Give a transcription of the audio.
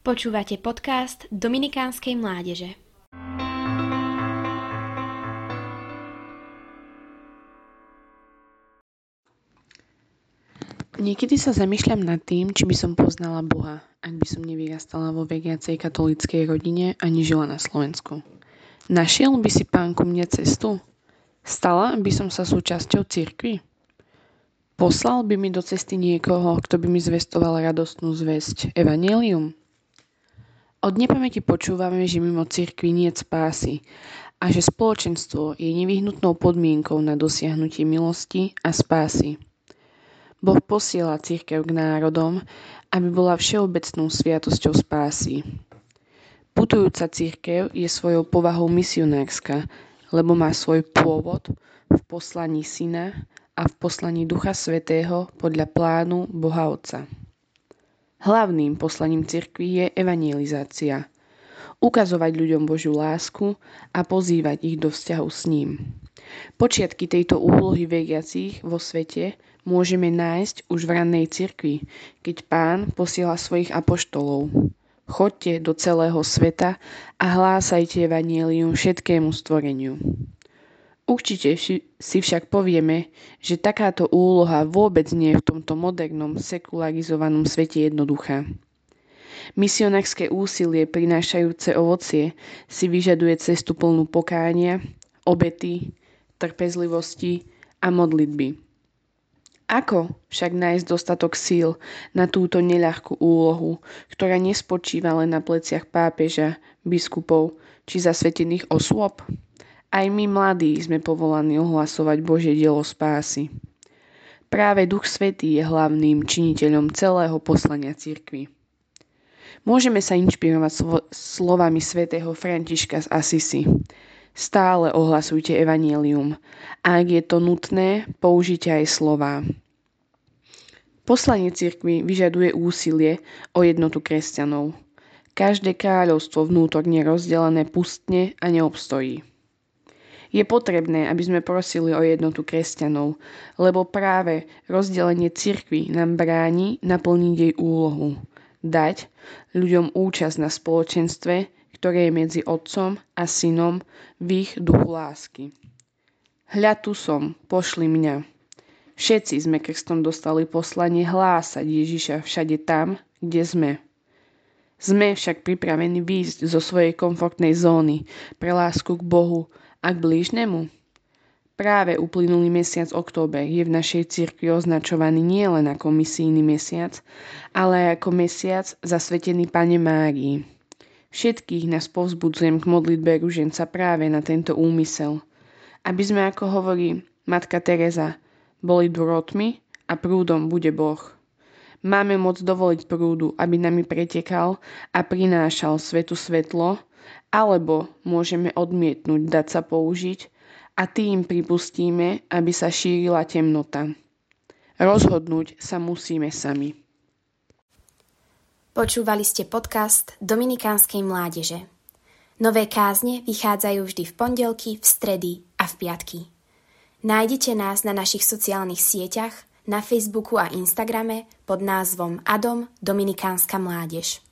Počúvate podcast Dominikánskej mládeže. Niekedy sa zamýšľam nad tým, či by som poznala Boha, ak by som nevyrastala vo veriacej katolíckej rodine a nežila na Slovensku. Našiel by si pán ku mne cestu? Stala by som sa súčasťou cirkvi? Poslal by mi do cesty niekoho, kto by mi zvestoval radostnú zväzť, evanelium? Od nepamäti počúvame, že mimo cirkvi nie spásy a že spoločenstvo je nevyhnutnou podmienkou na dosiahnutie milosti a spásy. Boh posiela církev k národom, aby bola všeobecnou sviatosťou spásy. Putujúca církev je svojou povahou misionárska, lebo má svoj pôvod v poslaní syna a v poslaní Ducha Svetého podľa plánu Boha Otca. Hlavným poslaním cirkvi je evangelizácia. Ukazovať ľuďom Božiu lásku a pozývať ich do vzťahu s ním. Počiatky tejto úlohy veriacich vo svete môžeme nájsť už v rannej cirkvi, keď pán posiela svojich apoštolov. Chodte do celého sveta a hlásajte evanielium všetkému stvoreniu. Určite si však povieme, že takáto úloha vôbec nie je v tomto modernom, sekularizovanom svete jednoduchá. Misionárske úsilie prinášajúce ovocie si vyžaduje cestu plnú pokánia, obety, trpezlivosti a modlitby. Ako však nájsť dostatok síl na túto neľahkú úlohu, ktorá nespočíva len na pleciach pápeža, biskupov či zasvetených osôb? Aj my mladí sme povolaní ohlasovať Božie dielo spásy. Práve Duch Svetý je hlavným činiteľom celého poslania cirkvy. Môžeme sa inšpirovať slo- slovami svätého Františka z Asisi. Stále ohlasujte evanielium a ak je to nutné, použite aj slová. Poslanie cirkvy vyžaduje úsilie o jednotu kresťanov. Každé kráľovstvo vnútorne rozdelené pustne a neobstojí. Je potrebné, aby sme prosili o jednotu kresťanov, lebo práve rozdelenie cirkvy nám bráni naplniť jej úlohu. Dať ľuďom účasť na spoločenstve, ktoré je medzi otcom a synom v ich duchu lásky. Hľa tu som, pošli mňa. Všetci sme krstom dostali poslanie hlásať Ježiša všade tam, kde sme. Sme však pripravení výjsť zo svojej komfortnej zóny pre lásku k Bohu a k blížnemu? Práve uplynulý mesiac október je v našej cirkvi označovaný nielen ako misijný mesiac, ale ako mesiac zasvetený Pane Márii. Všetkých nás povzbudzujem k modlitbe ruženca práve na tento úmysel. Aby sme, ako hovorí matka Teresa, boli drotmi a prúdom bude Boh. Máme moc dovoliť prúdu, aby nami pretekal a prinášal svetu svetlo, alebo môžeme odmietnúť dať sa použiť a tým pripustíme, aby sa šírila temnota. Rozhodnúť sa musíme sami. Počúvali ste podcast Dominikánskej mládeže. Nové kázne vychádzajú vždy v pondelky, v stredy a v piatky. Nájdete nás na našich sociálnych sieťach, na Facebooku a Instagrame pod názvom Adom Dominikánska mládež.